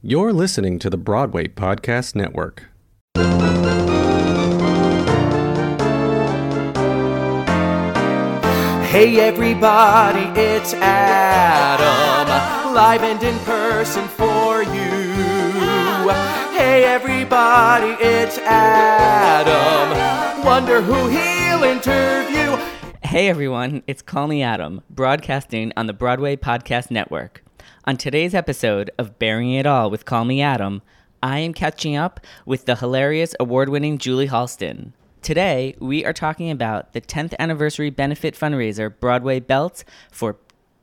You're listening to the Broadway Podcast Network. Hey everybody, it's Adam, live and in person for you. Hey everybody, it's Adam, wonder who he'll interview. Hey everyone, it's Call Me Adam, broadcasting on the Broadway Podcast Network. On today's episode of Baring It All with Call Me Adam, I am catching up with the hilarious award winning Julie Halston. Today, we are talking about the 10th anniversary benefit fundraiser Broadway Belts for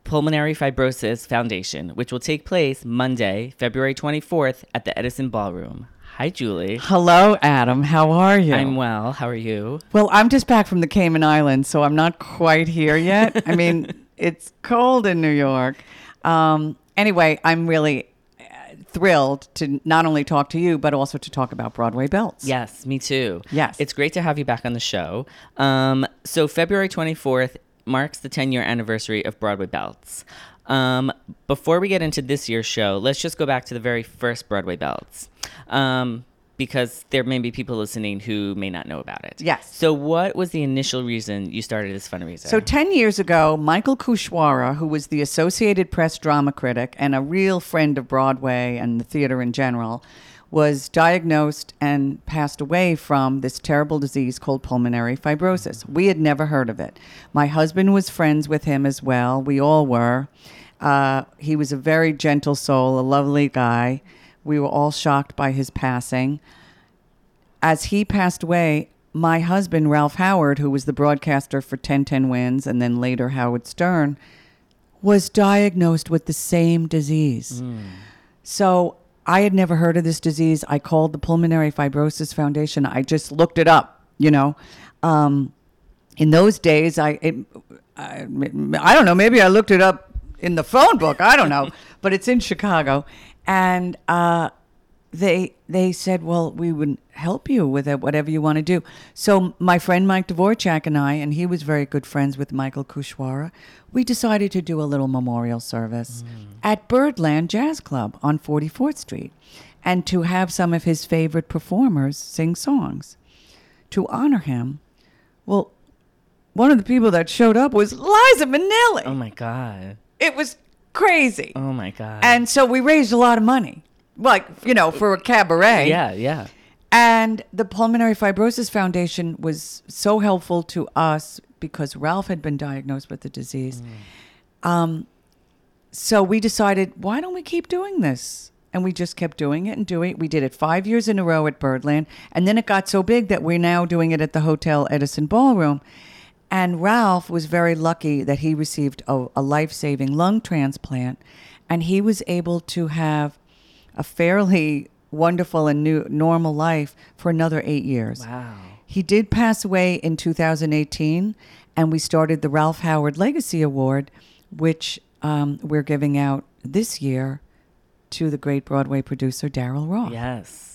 Pulmonary Fibrosis Foundation, which will take place Monday, February 24th at the Edison Ballroom. Hi, Julie. Hello, Adam. How are you? I'm well. How are you? well, I'm just back from the Cayman Islands, so I'm not quite here yet. I mean, it's cold in New York. Um, anyway, I'm really uh, thrilled to not only talk to you, but also to talk about Broadway belts. Yes, me too. Yes. It's great to have you back on the show. Um, so, February 24th marks the 10 year anniversary of Broadway Belts. Um, before we get into this year's show, let's just go back to the very first Broadway Belts. Um, because there may be people listening who may not know about it. Yes. So, what was the initial reason you started this fundraiser? So 10 years ago, Michael Kuchwara, who was the Associated Press drama critic and a real friend of Broadway and the theater in general, was diagnosed and passed away from this terrible disease called pulmonary fibrosis. We had never heard of it. My husband was friends with him as well. We all were. Uh, he was a very gentle soul, a lovely guy. We were all shocked by his passing as he passed away, my husband, Ralph Howard, who was the broadcaster for 1010 Wins and then later Howard Stern, was diagnosed with the same disease. So I had never heard of this disease. I called the Pulmonary Fibrosis Foundation. I just looked it up, you know. Um, in those days, I, it, I, I don't know, maybe I looked it up in the phone book. I don't know, but it's in Chicago. And uh, they they said, "Well, we would help you with it, whatever you want to do." So my friend Mike Dvorchak and I, and he was very good friends with Michael Kuchwara, we decided to do a little memorial service at Birdland Jazz Club on 44th Street, and to have some of his favorite performers sing songs to honor him. Well, one of the people that showed up was Liza Minnelli. oh my God. It was crazy. Oh my God. And so we raised a lot of money, like, you know, for a cabaret. yeah, yeah. And the Pulmonary Fibrosis Foundation was so helpful to us because Ralph had been diagnosed with the disease. Um, so we decided, why don't we keep doing this? And we just kept doing it and doing it. We did it five years in a row at Birdland. And then it got so big that we're now doing it at the Hotel Edison Ballroom. And Ralph was very lucky that he received a, a life saving lung transplant. And he was able to have a fairly wonderful and new normal life for another eight years. Wow. He did pass away in 2018, and we started the Ralph Howard Legacy Award, which um, we're giving out this year to the great Broadway producer Daryl Roth. Yes.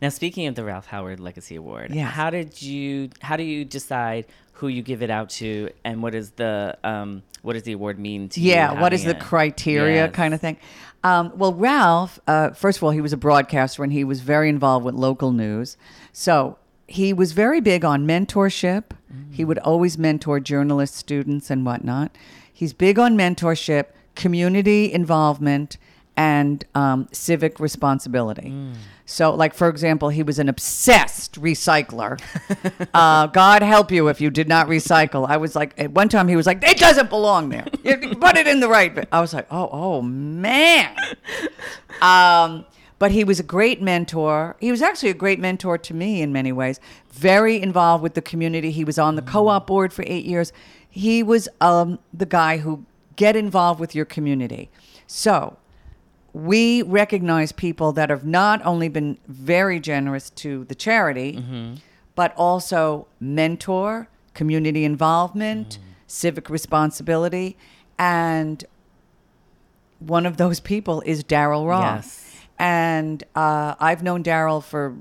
Now, speaking of the Ralph Howard Legacy Award, Yes. how did you how do you decide who you give it out to, and what is the um, what does the award mean to you? Yeah, what is the it? criteria Yes. kind of thing? Um, well, Ralph, uh, first of all, he was a broadcaster and he was very involved with local news. So he was very big on mentorship. He would always mentor journalists, students, and whatnot. He's big on mentorship, community involvement, and um, civic responsibility. So, like for example, he was an obsessed recycler. uh, God help you if you did not recycle. I was like, at one time he was like, it doesn't belong there. You Put it in the right. bin." I was like, oh, oh man. Um, but he was a great mentor. He was actually a great mentor to me in many ways. Very involved with the community. He was on the co-op board for eight years. He was um, the guy who get involved with your community. So we recognize people that have not only been very generous to the charity, but also mentor, community involvement, civic responsibility, and one of those people is Daryl Roth. Yes. And uh, I've known Daryl for,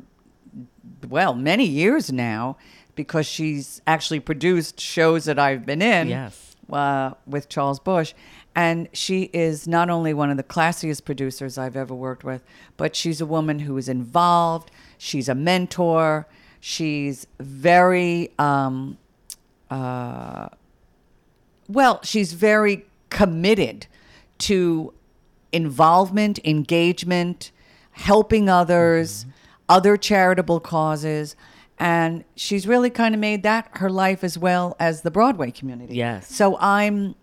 well, many years now because she's actually produced shows that I've been in Yes. uh, with Charles Busch. And she is not only one of the classiest producers I've ever worked with, but she's a woman who is involved. She's a mentor. She's very, um, uh, well, she's very committed to involvement, engagement, helping others, other charitable causes. And she's really kind of made that her life as well as the Broadway community. Yes. So I'm,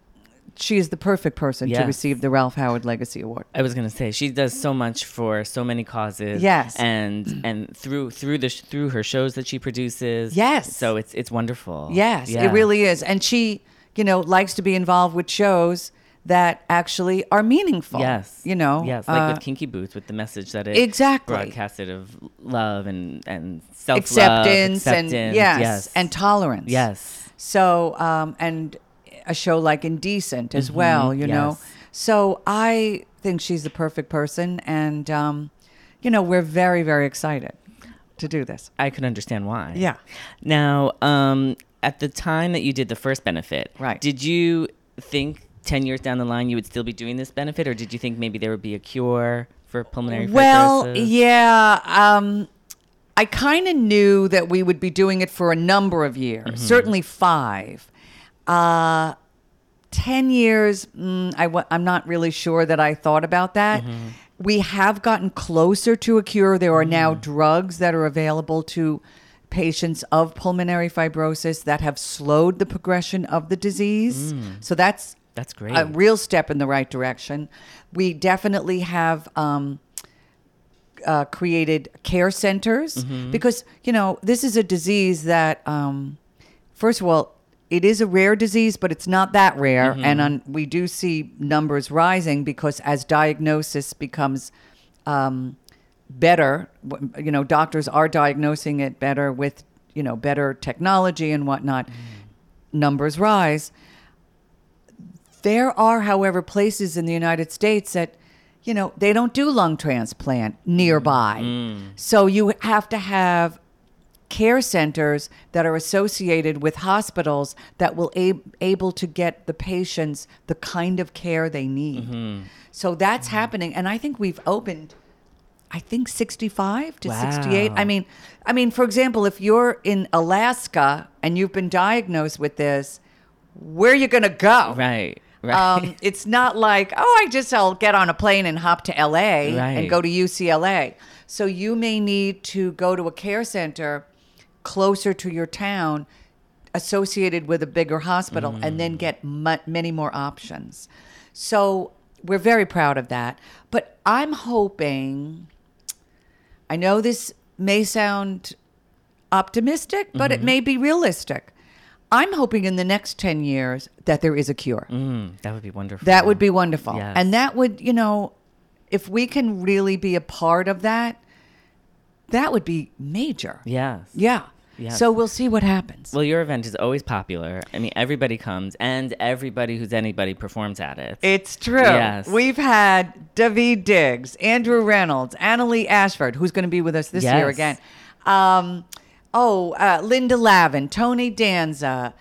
she is the perfect person to receive the Ralph Howard Legacy Award. I was gonna say she does so much for so many causes. Yes. and and through through the sh- through her shows that she produces. Yes. so it's it's wonderful. Yes, Yeah. it really is. And she, you know, likes to be involved with shows that actually are meaningful. Yes, You know? Yes, like uh, with Kinky Boots, with the message that it Exactly. broadcasted of love and and self acceptance, and yes, yes, and tolerance. yes. So, um, and a show like Indecent as well, you know. Mm-hmm. So I think she's the perfect person, and um, you know, we're very, very excited to do this. I can understand why. Yeah. Now, um, at the time that you did the first benefit, Right. Did you think ten years down the line you would still be doing this benefit, or did you think maybe there would be a cure for pulmonary Well, fibrosis? yeah. Um, I kind of knew that we would be doing it for a number of years, Mm-hmm. certainly five. Uh, 10 years, mm, I w- I'm not really sure that I thought about that. Mm-hmm. We have gotten closer to a cure. There are Mm. now drugs that are available to patients of pulmonary fibrosis that have slowed the progression of the disease. So that's That's Mm. great. a real step in the right direction. We definitely have um, uh, created care centers Mm-hmm. because you know this is a disease that, um, first of all, it is a rare disease, but it's not that rare, Mm-hmm. and on, we do see numbers rising because as diagnosis becomes um, better, you know, doctors are diagnosing it better with you know better technology and whatnot. Numbers rise. There are, however, places in the United States that, you know, they don't do lung transplant nearby. So you have to have care centers that are associated with hospitals that will a- able to get the patients the kind of care they need. So that's happening and I think we've opened I think 65 to 68. I mean, I mean, for example, if you're in Alaska and you've been diagnosed with this, where are you going to go? right. Right. Um, it's not like, oh, I just I'll get on a plane and hop to LA and go to UCLA. So you may need to go to a care center closer to your town associated with a bigger hospital and then get mu- many more options. So we're very proud of that. But I'm hoping, I know this may sound optimistic, but it may be realistic. I'm hoping in the next 10 years that there is a cure. Mm, that would be wonderful. That would be wonderful. Yes. And that would, you know, if we can really be a part of that, that would be major. Yes. Yeah. Yes. So we'll see what happens. Well, your event is always popular. I mean, everybody comes, and everybody who's anybody performs at it. It's true. Yes. We've had Daveed Diggs, Andrew Rannells, Annaleigh Ashford, who's going to be with us this year again. Um, oh, uh, Linda Lavin, Tony Danza.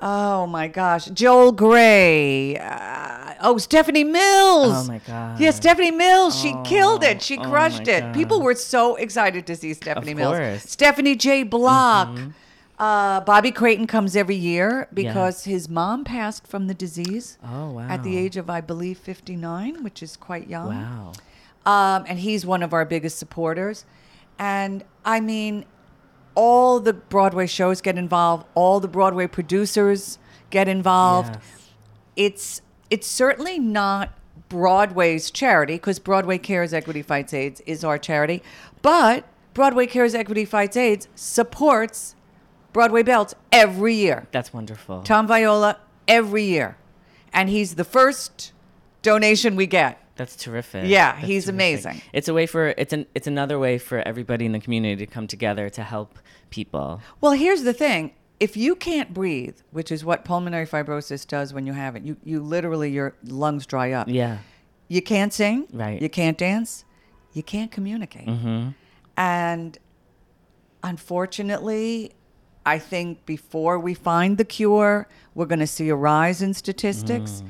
Oh my gosh, Joel Grey. Uh, oh, Stephanie Mills. Oh, my God. Yeah, Stephanie Mills. She killed it. She oh, crushed it. God. People were so excited to see Stephanie Mills. course. Stephanie J. Block. Uh, Bobby Creighton comes every year because his mom passed from the disease Oh, wow. at the age of, I believe, 59, which is quite young. Wow. Um, and he's one of our biggest supporters. And I mean, all the Broadway shows get involved, all the Broadway producers get involved. Yes. It's it's certainly not Broadway's charity because Broadway Cares Equity Fights AIDS is our charity, but Broadway Cares Equity Fights AIDS supports Broadway Belts every year. That's wonderful. Tom Viola every year, and he's the first donation we get. That's terrific. Yeah, That's he's terrific. amazing. It's a way for it's an it's another way for everybody in the community to come together to help people. Well, here's the thing. If you can't breathe, which is what pulmonary fibrosis does when you have it, you, you literally, your lungs dry up. Yeah. You can't sing. Right. You can't dance. You can't communicate. Mm-hmm. And unfortunately, I think before we find the cure, we're going to see a rise in statistics. Mm.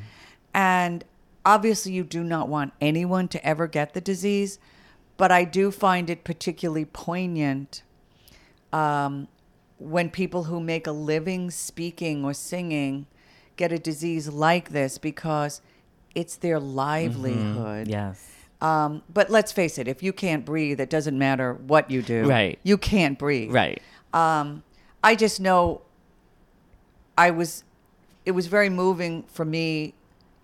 And obviously, you do not want anyone to ever get the disease, but I do find it particularly poignant um, when people who make a living speaking or singing get a disease like this because it's their livelihood. Yes. Um, but let's face it, if you can't breathe, it doesn't matter what you do. Right. You can't breathe. Right. Um, I just know I was, it was very moving for me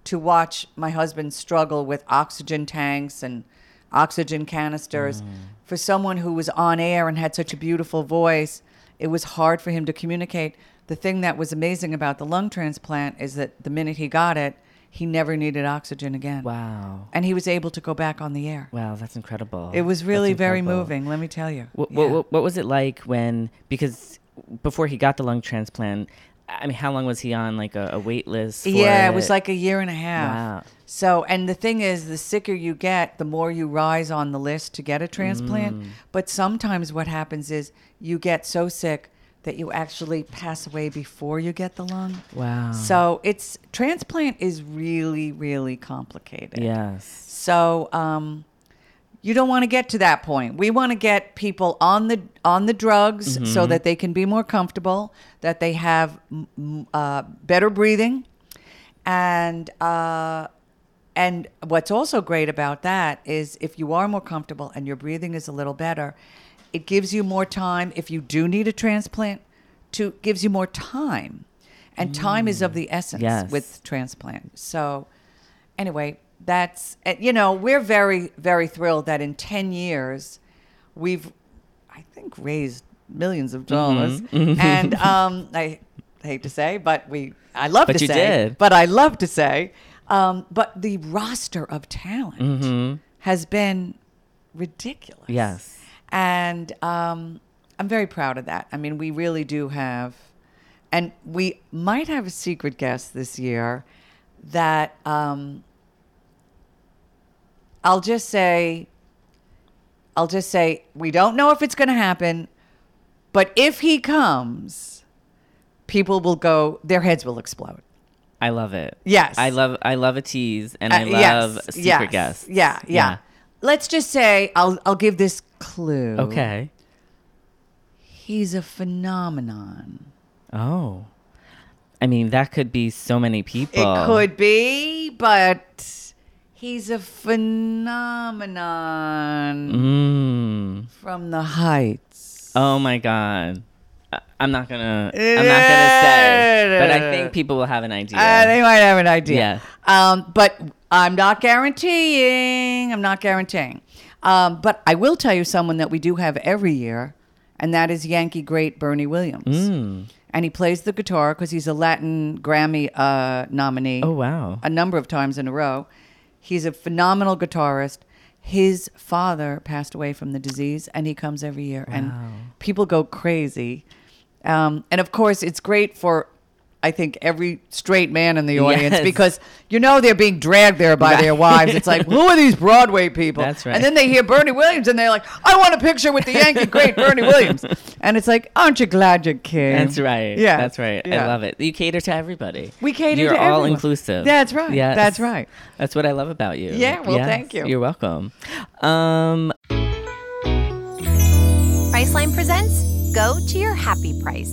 to watch my husband struggle with oxygen tanks and oxygen canisters. Mm. For someone who was on air and had such a beautiful voice, it was hard for him to communicate. The thing that was amazing about the lung transplant is that the minute he got it, he never needed oxygen again. Wow. And he was able to go back on the air. Wow, that's incredible. It was really very moving, let me tell you. What, Yeah. what, what was it like when because before he got the lung transplant? I mean, how long was he on like a, a wait list? For yeah, it was like a year and a half. Wow. So, and the thing is, the sicker you get, the more you rise on the list to get a transplant. Mm. But sometimes what happens is you get so sick that you actually pass away before you get the lung. wow. So it's transplant is really, really complicated. yes. So um, you don't want to get to that point. We want to get people on the on the drugs Mm-hmm. so that they can be more comfortable, that they have uh, better breathing, and uh, and what's also great about that is if you are more comfortable and your breathing is a little better, it gives you more time. If you do need a transplant, to gives you more time, and time is of the essence Yes. with transplant. So anyway, that's you know we're very very thrilled that in ten years we've I think raised millions of dollars, and um, I hate to say, but we I love But to say, did. but I love to say, um, but the roster of talent Mm-hmm. has been ridiculous. Yes. And um, I'm very proud of that. I mean, we really do have, and we might have a secret guest this year that um, I'll just say, I'll just say, we don't know if it's going to happen, but if he comes, people will go, their heads will explode. I love it. Yes. I love I love a tease and I Uh, love yes, secret yes, guests. Yeah, yeah, Let's just say I'll I'll give this clue. Okay. He's a phenomenon. Oh. I mean, that could be so many people. It could be, but he's a phenomenon Mm. from the heights. Oh my god. I'm not gonna. I'm not gonna say, but I think people will have an idea. Uh, they might have an idea. Yeah. Um, but I'm not guaranteeing. I'm not guaranteeing. Um, but I will tell you someone that we do have every year, and that is Yankee great Bernie Williams. Mm. And he plays the guitar because he's a Latin Grammy uh, nominee. Oh wow. a number of times in a row. He's a phenomenal guitarist. His father passed away from the disease, and he comes every year, and people go crazy. Um, and of course, it's great for, I think, every straight man in the audience Yes. because you know they're being dragged there by their wives. It's like, who are these Broadway people? That's right. And then they hear Bernie Williams, and they're like, I want a picture with the Yankee great Bernie Williams. And it's like, aren't you glad you came? That's right. Yeah, That's right. yeah. I love it. You cater to everybody. We cater You're to all everyone. inclusive. That's right. Yes. That's right. That's what I love about you. Yeah, well, Yes, thank you. You're welcome. Um, Priceline presents Go to Your Happy Price.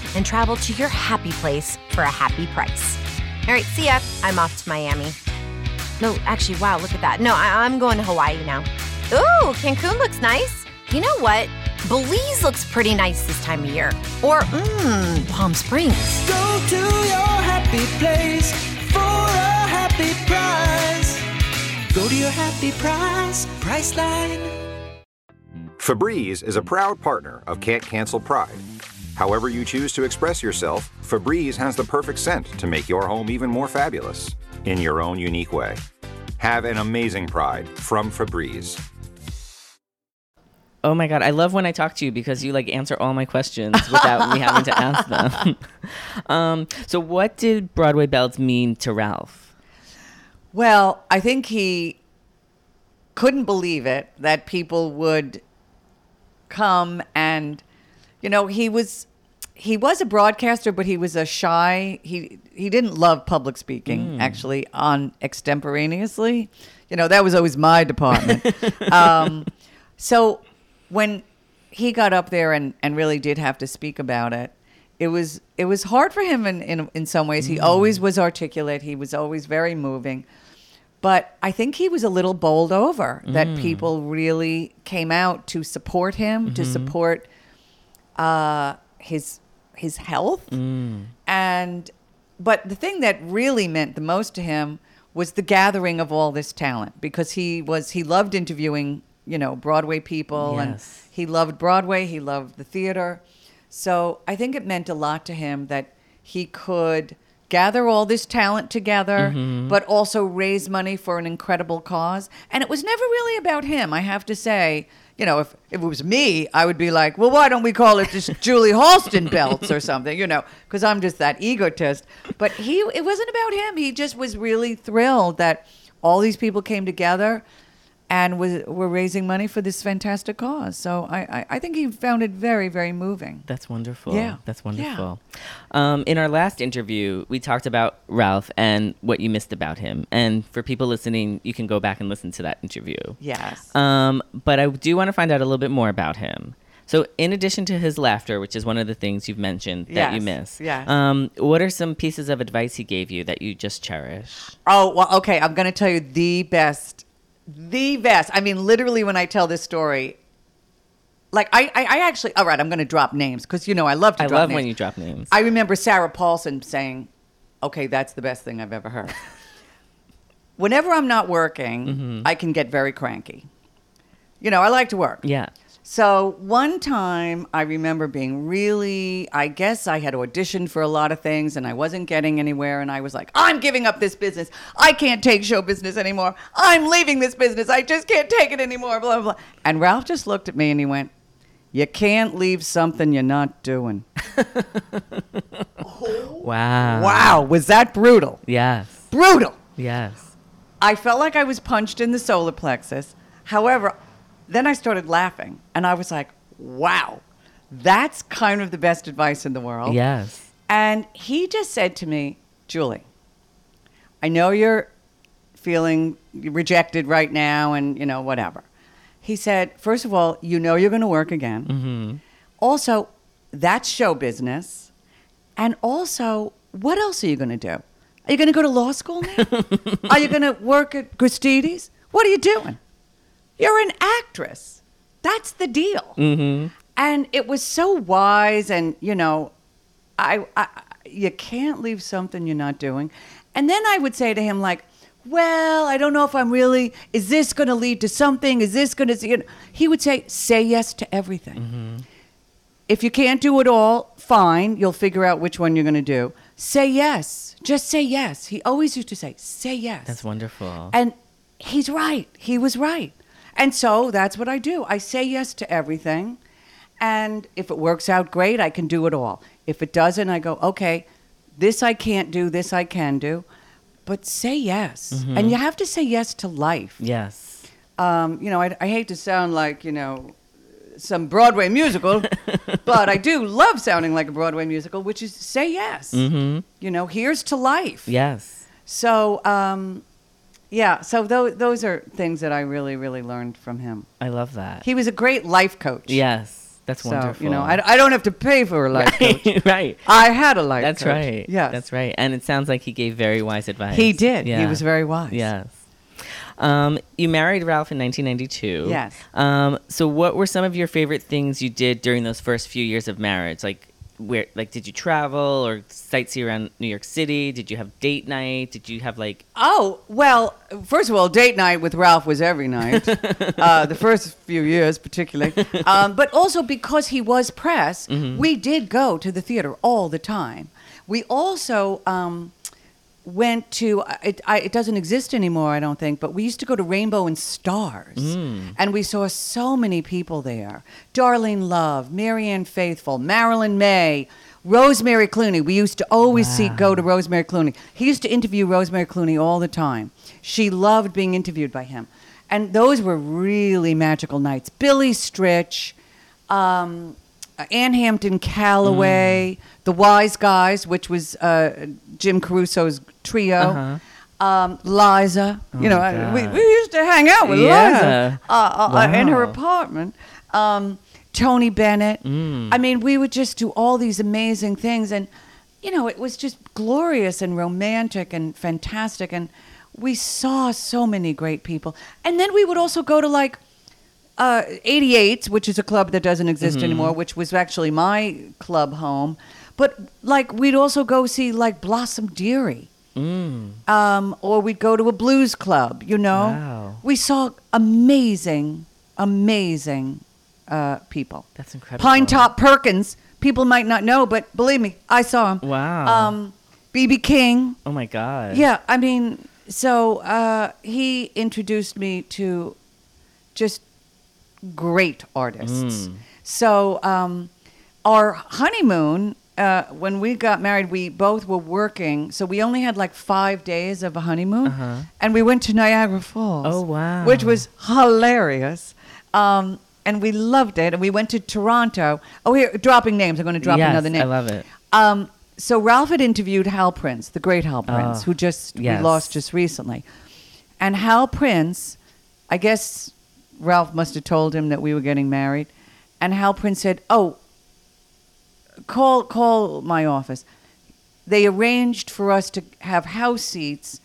and travel to your happy place for a happy price. All right, see ya. I'm off to Miami. No, actually, wow, look at that. No, I- I'm going to Hawaii now. Ooh, Cancun looks nice. You know what? Belize looks pretty nice this time of year. Or, mmm, Palm Springs. Go to your happy place for a happy price. Go to your happy price, Priceline. Febreze is a proud partner of Can't Cancel Pride. However, you choose to express yourself, Febreze has the perfect scent to make your home even more fabulous. in your own unique way. Have an amazing pride from Febreze. Oh my god, I love when I talk to you because you like answer all my questions without me having to ask them. um, so, what did Broadway Belts mean to Ralph? Well, I think he couldn't believe it that people would come and you know, he was he was a broadcaster but he was a shy he he didn't love public speaking actually on extemporaneously. You know, that was always my department. um, so when he got up there and, and really did have to speak about it, it was it was hard for him in, in, in some ways. He always was articulate. He was always very moving. But I think he was a little bowled over that people really came out to support him, to support uh, his his health, mm. and but the thing that really meant the most to him was the gathering of all this talent because he was he loved interviewing you know Broadway people and he loved Broadway, he loved the theater, so I think it meant a lot to him that he could gather all this talent together, mm-hmm. but also raise money for an incredible cause. And it was never really about him, I have to say. You know, if, if it was me, I would be like, well, why don't we call it just Julie Halston belts or something, you know, because I'm just that egotist. But he, it wasn't about him. He just was really thrilled that all these people came together and was, were raising money for this fantastic cause. So I, I, I think he found it very, very moving. That's wonderful. Yeah. That's Yeah. wonderful. Um, in our last interview, we talked about Ralph and what you missed about him. And for people listening, you can go back and listen to that interview. Yes. Um, but I do want to find out a little bit more about him. So, in addition to his laughter, which is one of the things you've mentioned that you miss, yes. um, what are some pieces of advice he gave you that you just cherish? Oh, well, okay. I'm going to tell you the best, the best. I mean, literally, when I tell this story, like I, I, I actually, all right, I'm going to drop names because you know I love to. I drop love names. when you drop names. I remember Sarah Paulson saying, "Okay, that's the best thing I've ever heard." Whenever I'm not working, Mm-hmm. I can get very cranky. You know, I like to work. yeah. So one time I remember being really, I guess I had auditioned for a lot of things and I wasn't getting anywhere. And I was like, I'm giving up this business. I can't take show business anymore. I'm leaving this business. I just can't take it anymore. Blah, blah, blah. And Ralph just looked at me and he went, You can't leave something you're not doing. Oh. Wow. wow. Was that brutal? Yes. Brutal. Yes. I felt like I was punched in the solar plexus. However, then I started laughing and I was like, wow, that's kind of the best advice in the world. Yes. And he just said to me, Julie, I know you're feeling rejected right now and, you know, whatever. He said, first of all, you know you're going to work again. Mm-hmm. Also, that's show business. And also, what else are you going to do? Are you going to go to law school now? are you going to work at Christie's? What are you doing? You're an actress. That's the deal. Mm-hmm. And it was so wise, and you know, I, I you can't leave something you're not doing. And then I would say to him like, "Well, I don't know if I'm really. Is this going to lead to something? Is this going to?" You know, he would say, "Say yes to everything." If you can't do it all, fine. You'll figure out which one you're going to do. Say yes. Just say yes. He always used to say, "Say yes." That's wonderful. And he's right. He was right. And so that's what I do. I say yes to everything. And if it works out great, I can do it all. If it doesn't, I go, okay, this I can't do, this I can do. But say yes. And you have to say yes to life. yes. Um, you know, I, I hate to sound like, you know, some Broadway musical, but I do love sounding like a Broadway musical, which is say yes. Mm-hmm. You know, here's to life. Yes. So, um, yeah, so those, those are things that I really, really learned from him. I love that. He was a great life coach. yes. That's So, wonderful. you know, I, I don't have to pay for a life coach. right. I had a life coach. That's coach. right. Yes. That's right. And it sounds like he gave very wise advice. He did. He was very wise. Yes. Um, you married Ralph in 1992. Yes. Um, so, what were some of your favorite things you did during those first few years of marriage? Like, where, like, did you travel or sightsee around New York City? Did you have date night? Did you have like? Oh, well, first of all, date night with Ralph was every night, uh, the first few years particularly. Um, but also because he was press, we did go to the theater all the time. We also, um, went to it, I, it doesn't exist anymore i don't think but we used to go to rainbow and stars. And we saw so many people there. Darlene love marianne faithfull marilyn maye rosemary clooney. We used to always see go to rosemary clooney. He used to interview rosemary clooney all the time. She loved being interviewed by him. And those were really magical nights. Billy stritch um, Ann Hampton Callaway, The Wise Guys, which was uh, Jim Caruso's trio. Um, Liza, you know, I- we, we used to hang out with Yeah. Liza uh, uh, uh, in her apartment. Um, Tony Bennett. I mean, we would just do all these amazing things, and you know, it was just glorious and romantic and fantastic, and we saw so many great people. And then we would also go to like uh, 88, which is a club that doesn't exist anymore, which was actually my club home. But like, we'd also go see like Blossom Dearie. Um, or we'd go to a blues club, you know? Wow. We saw amazing, amazing uh, people. That's incredible. Pinetop Perkins, people might not know, but believe me, I saw him. Wow. Um, BB King. Oh my god. Yeah, I mean, so uh, he introduced me to just great artists. So um, our honeymoon, uh, when we got married, we both were working, so we only had like five days of a honeymoon, and we went to Niagara Falls. Oh, wow. Which was hilarious. Um, and we loved it. And we went to Toronto. Oh, here, dropping names. I'm going to drop Yes, another name. I love it. Um, so Ralph had interviewed Hal Prince, the great Hal Prince, Oh, who just yes. we lost just recently. And Hal Prince, I guess Ralph must have told him that we were getting married, and Hal Prince said, "Oh, call call my office." They arranged for us to have house seats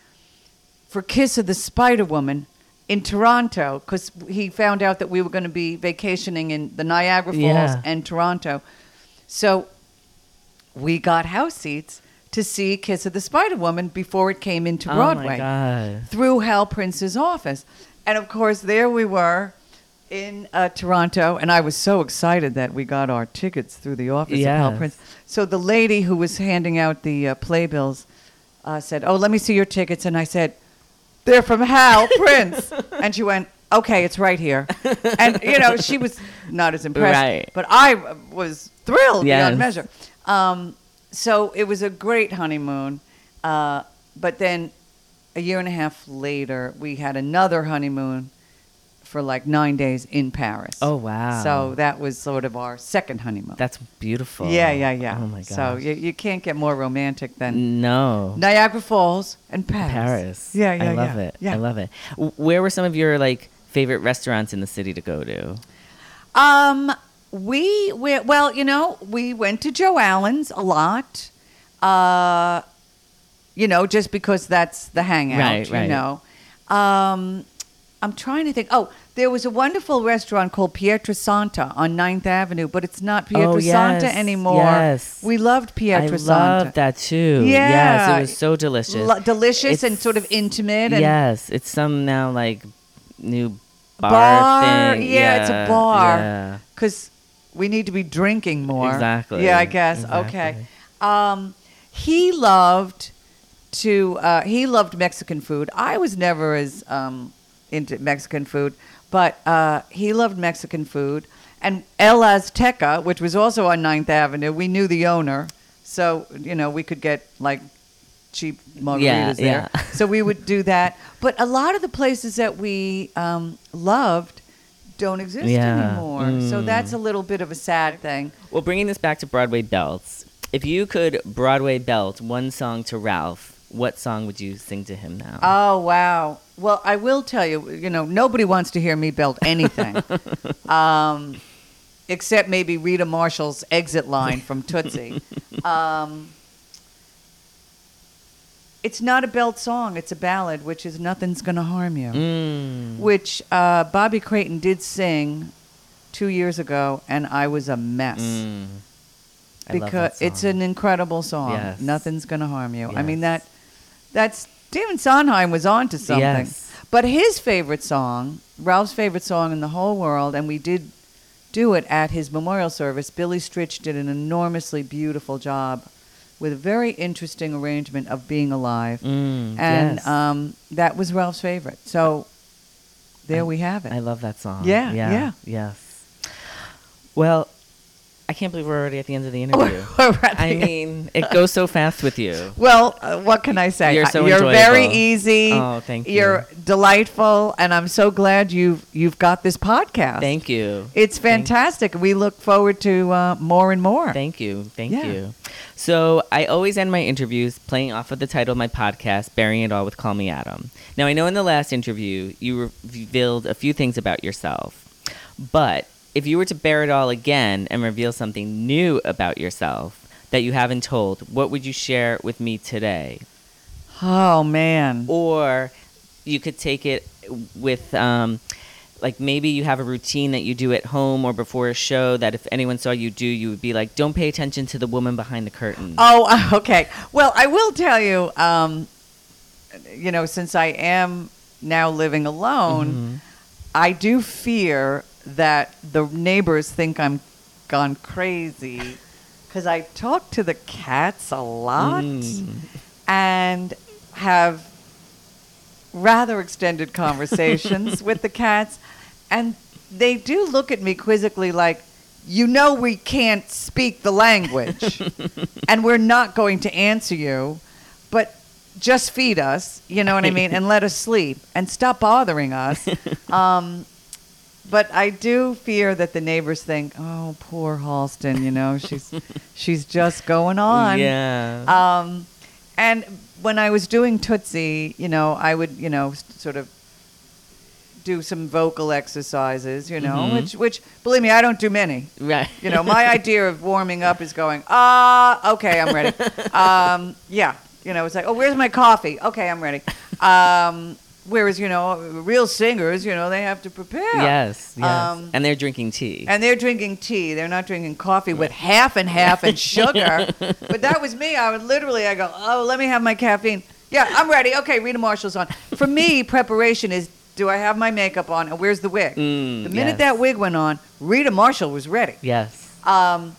for Kiss of the Spider Woman in Toronto because he found out that we were going to be vacationing in the Niagara Falls Yeah. and Toronto. So we got house seats to see Kiss of the Spider Woman before it came into Oh Broadway god. through Hal Prince's office. And of course, there we were in uh, Toronto, and I was so excited that we got our tickets through the office of Hal Prince. So the lady who was handing out the uh, playbills uh, said, "Oh, let me see your tickets," and I said, "They're from Hal Prince," and she went. Okay, it's right here, and you know she was not as impressed, Right. but I was thrilled Yes. beyond measure. Um, so it was a great honeymoon, uh, but then a year and a half later, we had another honeymoon for like nine days in Paris. Oh, wow. So that was sort of our second honeymoon. That's beautiful. yeah, yeah, yeah. Oh my god. So you, you can't get more romantic than no. Niagara Falls and Paris. Paris. Yeah, yeah, I love yeah. it. Yeah. I love it. Where were some of your like favorite restaurants in the city to go to? Um, we, we well, you know, we went to Joe Allen's a lot. Uh, you know, just because that's the hangout. Right, right. you know. Um, I'm trying to think. Oh, there was a wonderful restaurant called Pietra Santa on 9th Avenue, but it's not Pietra Oh, Santa yes, anymore. yes. We loved Pietra I Santa. love that too. Yeah. Yes, it was so delicious. Lo- delicious and sort of intimate. And yes, it's some now like new bar, bar. thing. Yeah, it's a bar. Yeah. because we need to be drinking more. Exactly. Yeah, I guess. Exactly. Okay. Um, he loved to. Uh, he loved Mexican food. I was never as um, into Mexican food, but uh, he loved Mexican food. And El Azteca, which was also on 9th Avenue, we knew the owner, so you know we could get like cheap margaritas Yeah, there. yeah. so we would do that. But a lot of the places that we um, loved don't exist Yeah. anymore. So Mm. that's a little bit of a sad thing. Well, bringing this back to Broadway belts, if you could Broadway belt one song to Ralph, what song would you sing to him now? Oh wow. Well, I will tell you. You know, nobody wants to hear me belt anything, um, except maybe Rita Marshall's exit line from Tootsie. Um, it's not a belt song; it's a ballad, which is "Nothing's Gonna Harm You," Mm. which uh, Bobby Creighton did sing two years ago, and I was a mess. Mm. Because it's an incredible song. Yes. Nothing's gonna harm you. I mean that that's Stephen Sondheim was on to something. Yes. But his favorite song, Ralph's favorite song in the whole world, and we did do it at his memorial service. Billy Stritch did an enormously beautiful job with a very interesting arrangement of being alive, Mm, and yes. um, that was Ralph's favorite. So there we have it. I love that song. Yeah, yeah, yeah. yes. Well, I can't believe we're already at the end of the interview. We're at the I mean, it goes so fast with you. Well, uh, what can I say? You're so You're very easy. Oh, thank you. You're delightful, and I'm so glad you've you've got this podcast. Thank you. It's Thank- fantastic. We look forward to uh, more and more. Thank you. Thank Yeah. you. So I always end my interviews playing off of the title of my podcast, Baring It All with Call Me Adam. Now I know in the last interview you revealed a few things about yourself, but if you were to bare it all again and reveal something new about yourself that you haven't told, what would you share with me today? oh man. Or you could take it with um, like maybe you have a routine that you do at home or before a show that if anyone saw you do, you would be like, don't pay attention to the woman behind the curtain. Oh, okay. Well, I will tell you. Um, you know, since I am now living alone, Mm-hmm. I do fear that the neighbors think I'm gone crazy because I talk to the cats a lot Mm. and have rather extended conversations with the cats, and they do look at me quizzically like, you know, we can't speak the language, and we're not going to answer you, but just feed us, you know what I mean, and let us sleep and stop bothering us. Um, but I do fear that the neighbors think, "Oh, poor Halston, you know, she's she's just going on." Yeah. Um, and when I was doing Tootsie, you know, I would, you know, sort of do some vocal exercises, you know, Mhm. which, which, believe me, I don't do many. right. You know, my idea of warming up is going, ah, okay, I'm ready. Um, yeah, you know, it's like, oh, where's my coffee? Okay, I'm ready. Um, whereas, you know, real singers, you know, they have to prepare. Yes. Yes. Um, and they're drinking tea. And they're drinking tea. They're not drinking coffee with half and half and sugar. But that was me. I would literally, I go, oh, let me have my caffeine. Yeah, I'm ready. Okay, Rita Marshall's on. For me, preparation is, do I have my makeup on? And where's the wig? Mm, the minute yes. that wig went on, Rita Marshall was ready. yes. Um,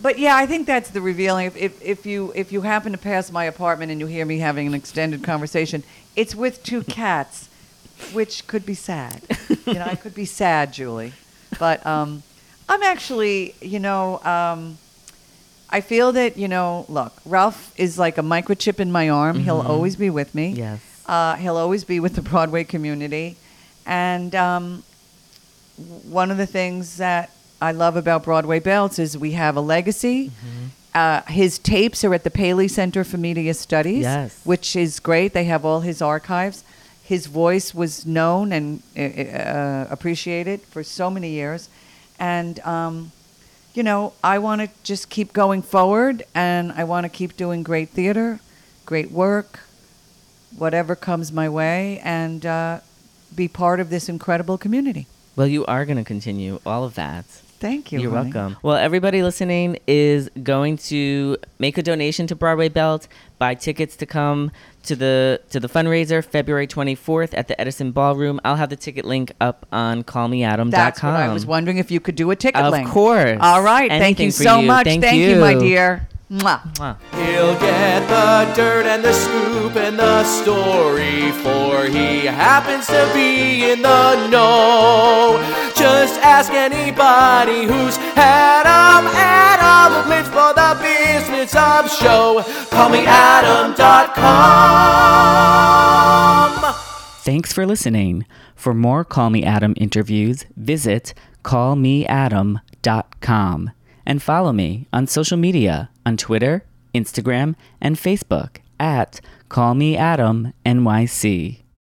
but yeah, I think that's the revealing. If, if, if you if you happen to pass my apartment and you hear me having an extended conversation, it's with two cats, which could be sad. you know, I could be sad, Julie. But um, I'm actually, you know, um, I feel that you know, look, Ralph is like a microchip in my arm. He'll always be with me. Yes. Uh, he'll always be with the Broadway community. And um, one of the things that I love about Broadway Belts is we have a legacy. Mm-hmm. Uh, his tapes are at the Paley Center for Media Studies, Yes. which is great. They have all his archives. His voice was known and uh, uh, appreciated for so many years. And, um, you know, I want to just keep going forward and I want to keep doing great theater, great work, whatever comes my way, and uh, be part of this incredible community. Well, you are going to continue all of that. Thank you. You're honey. welcome. Well, everybody listening is going to make a donation to Broadway Belt, buy tickets to come to the to the fundraiser February 24th at the Edison Ballroom. I'll have the ticket link up on callmeadam.com. That's what I was wondering if you could do a ticket Of link. Of course. All right. Thank you so you. much. Thank you. my dear. Mwah. Mwah. He'll get the dirt and the scoop and the story, for he happens to be in the know. Just ask anybody who's had 'em. Adam lives for the business of show. Call me Adam.com. Thanks for listening. For more Call Me Adam interviews, visit callmeadam.com and follow me on social media on Twitter, Instagram, and Facebook at Call Me Adam NYC.